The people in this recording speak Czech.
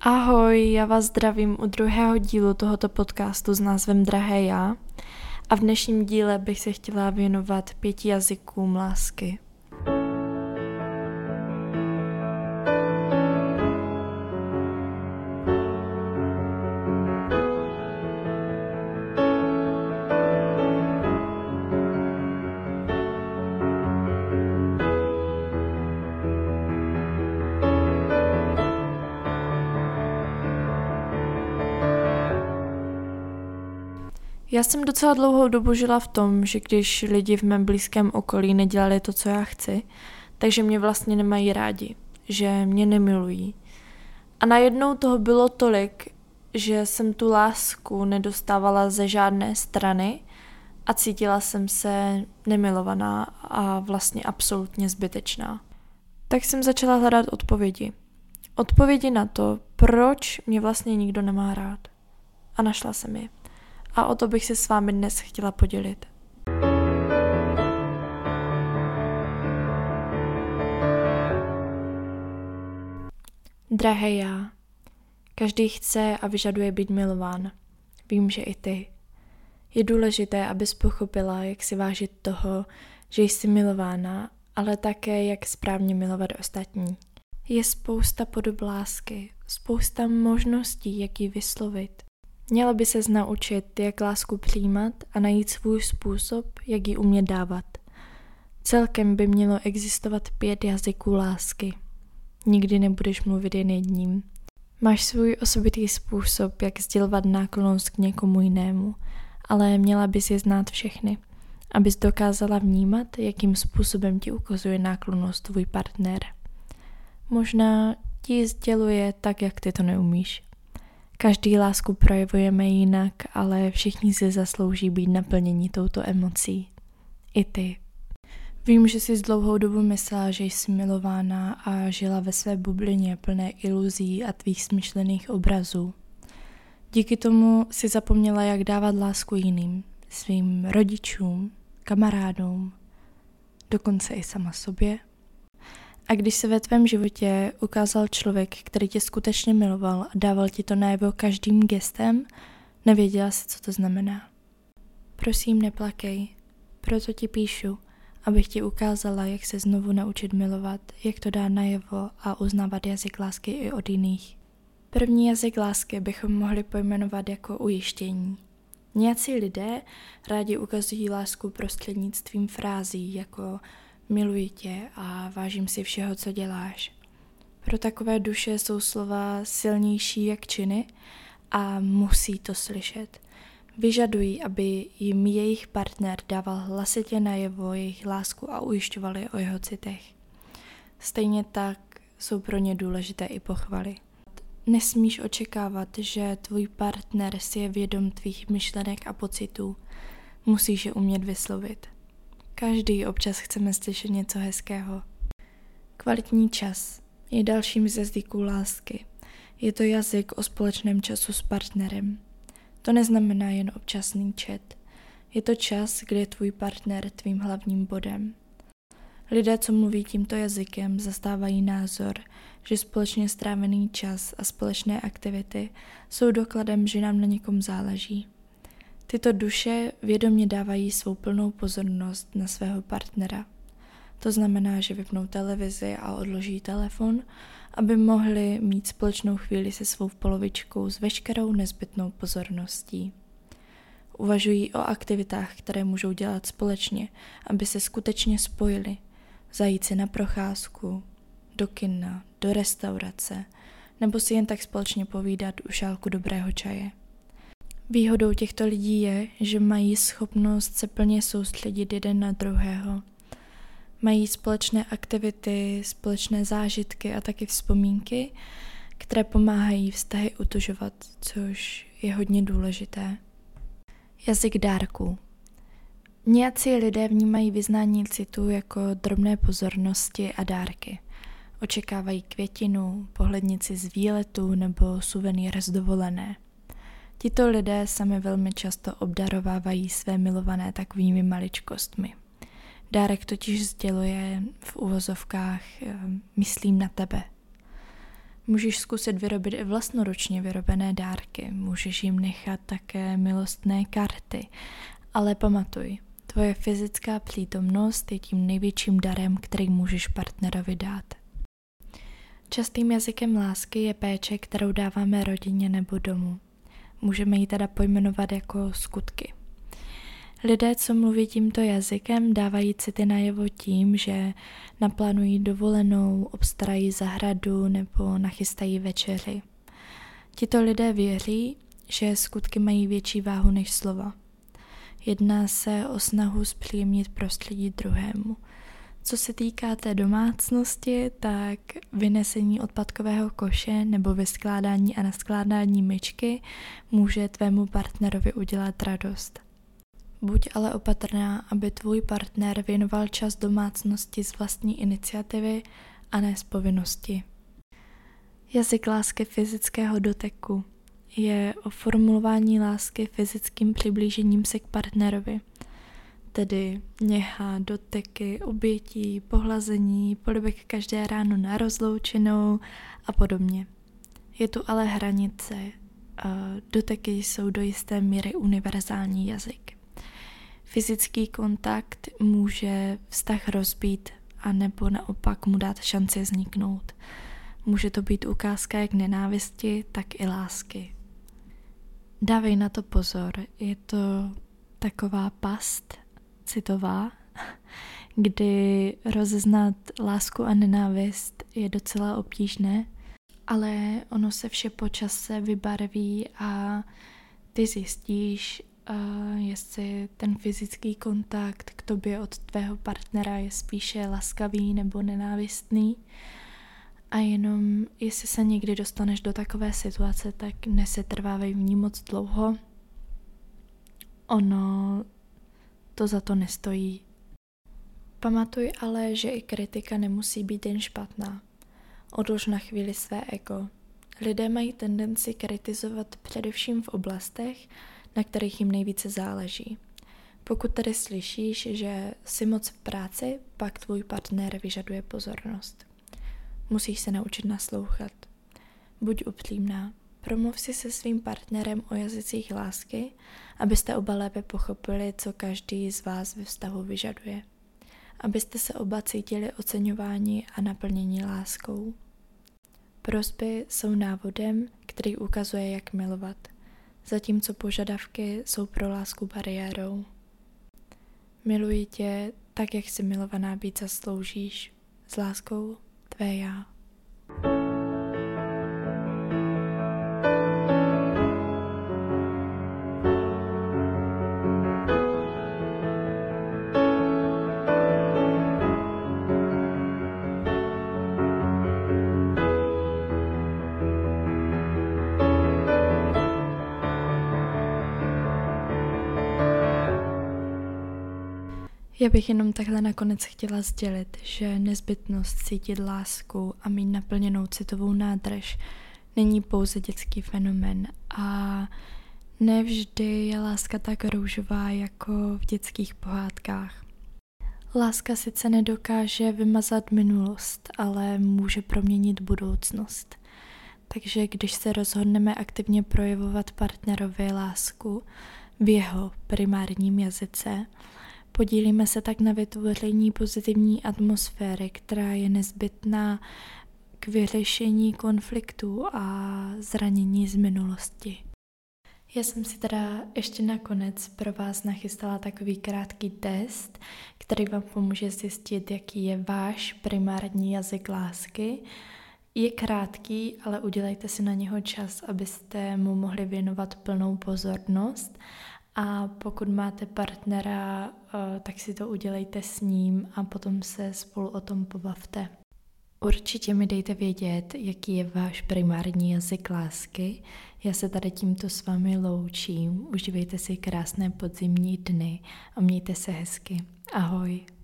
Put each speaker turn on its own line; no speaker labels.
Ahoj, já vás zdravím u druhého dílu tohoto podcastu s názvem Drahé já a v dnešním díle bych se chtěla věnovat pěti jazykům lásky. Já jsem docela dlouhou dobu žila v tom, že když lidi v mém blízkém okolí nedělali to, co já chci, takže mě vlastně nemají rádi, že mě nemilují. A najednou toho bylo tolik, že jsem tu lásku nedostávala ze žádné strany a cítila jsem se nemilovaná a vlastně absolutně zbytečná. Tak jsem začala hledat odpovědi. Odpovědi na to, proč mě vlastně nikdo nemá rád. A našla jsem je a o to bych se s vámi dnes chtěla podělit. Drahé já, každý chce a vyžaduje být milován. Vím, že i ty. Je důležité, abys pochopila, jak si vážit toho, že jsi milována, ale také, jak správně milovat ostatní. Je spousta podob lásky, spousta možností, jak ji vyslovit. Měla by se naučit, jak lásku přijímat a najít svůj způsob, jak ji umět dávat. Celkem by mělo existovat pět jazyků lásky. Nikdy nebudeš mluvit jen jedním. Máš svůj osobitý způsob, jak sdělovat náklonost k někomu jinému, ale měla bys je znát všechny, abys dokázala vnímat, jakým způsobem ti ukazuje náklonost tvůj partner. Možná ti sděluje tak, jak ty to neumíš. Každý lásku projevujeme jinak, ale všichni si zaslouží být naplnění touto emocí. I ty. Vím, že jsi dlouhou dobu myslela, že jsi milována a žila ve své bublině plné iluzí a tvých smyšlených obrazů. Díky tomu si zapomněla, jak dávat lásku jiným, svým rodičům, kamarádům, dokonce i sama sobě a když se ve tvém životě ukázal člověk, který tě skutečně miloval a dával ti to najevo každým gestem, nevěděla si, co to znamená. Prosím, neplakej, proto ti píšu, abych ti ukázala, jak se znovu naučit milovat, jak to dá najevo a uznávat jazyk lásky i od jiných. První jazyk lásky bychom mohli pojmenovat jako ujištění. Nějací lidé rádi ukazují lásku prostřednictvím frází jako miluji tě a vážím si všeho, co děláš. Pro takové duše jsou slova silnější jak činy a musí to slyšet. Vyžadují, aby jim jejich partner dával hlasitě najevo jejich lásku a ujišťoval je o jeho citech. Stejně tak jsou pro ně důležité i pochvaly. Nesmíš očekávat, že tvůj partner si je vědom tvých myšlenek a pocitů. Musíš je umět vyslovit. Každý občas chceme slyšet něco hezkého. Kvalitní čas je dalším z jazyků lásky. Je to jazyk o společném času s partnerem. To neznamená jen občasný čet. Je to čas, kdy je tvůj partner tvým hlavním bodem. Lidé, co mluví tímto jazykem, zastávají názor, že společně strávený čas a společné aktivity jsou dokladem, že nám na někom záleží. Tyto duše vědomě dávají svou plnou pozornost na svého partnera. To znamená, že vypnou televizi a odloží telefon, aby mohli mít společnou chvíli se svou polovičkou s veškerou nezbytnou pozorností. Uvažují o aktivitách, které můžou dělat společně, aby se skutečně spojili, zajít si na procházku, do kina, do restaurace, nebo si jen tak společně povídat u šálku dobrého čaje. Výhodou těchto lidí je, že mají schopnost se plně soustředit jeden na druhého. Mají společné aktivity, společné zážitky a taky vzpomínky, které pomáhají vztahy utužovat, což je hodně důležité. Jazyk dárků. Nějací lidé vnímají vyznání citu jako drobné pozornosti a dárky. Očekávají květinu, pohlednici z výletu nebo suvenýr z dovolené. Tito lidé sami velmi často obdarovávají své milované takovými maličkostmi. Dárek totiž sděluje v uvozovkách eh, myslím na tebe. Můžeš zkusit vyrobit i vlastnoručně vyrobené dárky, můžeš jim nechat také milostné karty, ale pamatuj, tvoje fyzická přítomnost je tím největším darem, který můžeš partnerovi dát. Častým jazykem lásky je péče, kterou dáváme rodině nebo domu. Můžeme ji teda pojmenovat jako skutky. Lidé, co mluví tímto jazykem, dávají city najevo tím, že naplánují dovolenou, obstarají zahradu nebo nachystají večeři. Tito lidé věří, že skutky mají větší váhu než slova. Jedná se o snahu zpříjemnit prostředí druhému. Co se týká té domácnosti, tak vynesení odpadkového koše nebo vyskládání a naskládání myčky může tvému partnerovi udělat radost. Buď ale opatrná, aby tvůj partner věnoval čas domácnosti z vlastní iniciativy a ne z povinnosti. Jazyk lásky fyzického doteku je o formulování lásky fyzickým přiblížením se k partnerovi, tedy něha, doteky, obětí, pohlazení, polibek každé ráno na rozloučenou a podobně. Je tu ale hranice, doteky jsou do jisté míry univerzální jazyk. Fyzický kontakt může vztah rozbít a nebo naopak mu dát šanci vzniknout. Může to být ukázka jak nenávisti, tak i lásky. Dávej na to pozor, je to taková past citová, kdy rozeznat lásku a nenávist je docela obtížné, ale ono se vše po čase vybarví a ty zjistíš, jestli ten fyzický kontakt k tobě od tvého partnera je spíše laskavý nebo nenávistný. A jenom jestli se někdy dostaneš do takové situace, tak nesetrvávej v ní moc dlouho. Ono to za to nestojí. Pamatuj ale, že i kritika nemusí být jen špatná. Odlož na chvíli své ego. Lidé mají tendenci kritizovat především v oblastech, na kterých jim nejvíce záleží. Pokud tedy slyšíš, že jsi moc v práci, pak tvůj partner vyžaduje pozornost. Musíš se naučit naslouchat. Buď upřímná. Promluv si se svým partnerem o jazycích lásky, abyste oba lépe pochopili, co každý z vás ve vztahu vyžaduje. Abyste se oba cítili oceňování a naplnění láskou. Prosby jsou návodem, který ukazuje, jak milovat – zatímco požadavky jsou pro lásku bariérou. Miluji tě tak, jak si milovaná být zasloužíš. S láskou, tvé já. Já bych jenom takhle nakonec chtěla sdělit, že nezbytnost cítit lásku a mít naplněnou citovou nádrž není pouze dětský fenomen a nevždy je láska tak růžová jako v dětských pohádkách. Láska sice nedokáže vymazat minulost, ale může proměnit budoucnost. Takže když se rozhodneme aktivně projevovat partnerovi lásku v jeho primárním jazyce, Podílíme se tak na vytvoření pozitivní atmosféry, která je nezbytná k vyřešení konfliktů a zranění z minulosti. Já jsem si teda ještě nakonec pro vás nachystala takový krátký test, který vám pomůže zjistit, jaký je váš primární jazyk lásky. Je krátký, ale udělejte si na něho čas, abyste mu mohli věnovat plnou pozornost a pokud máte partnera, eh, tak si to udělejte s ním a potom se spolu o tom pobavte. Určitě mi dejte vědět, jaký je váš primární jazyk lásky. Já se tady tímto s vámi loučím. Užívejte si krásné podzimní dny a mějte se hezky. Ahoj.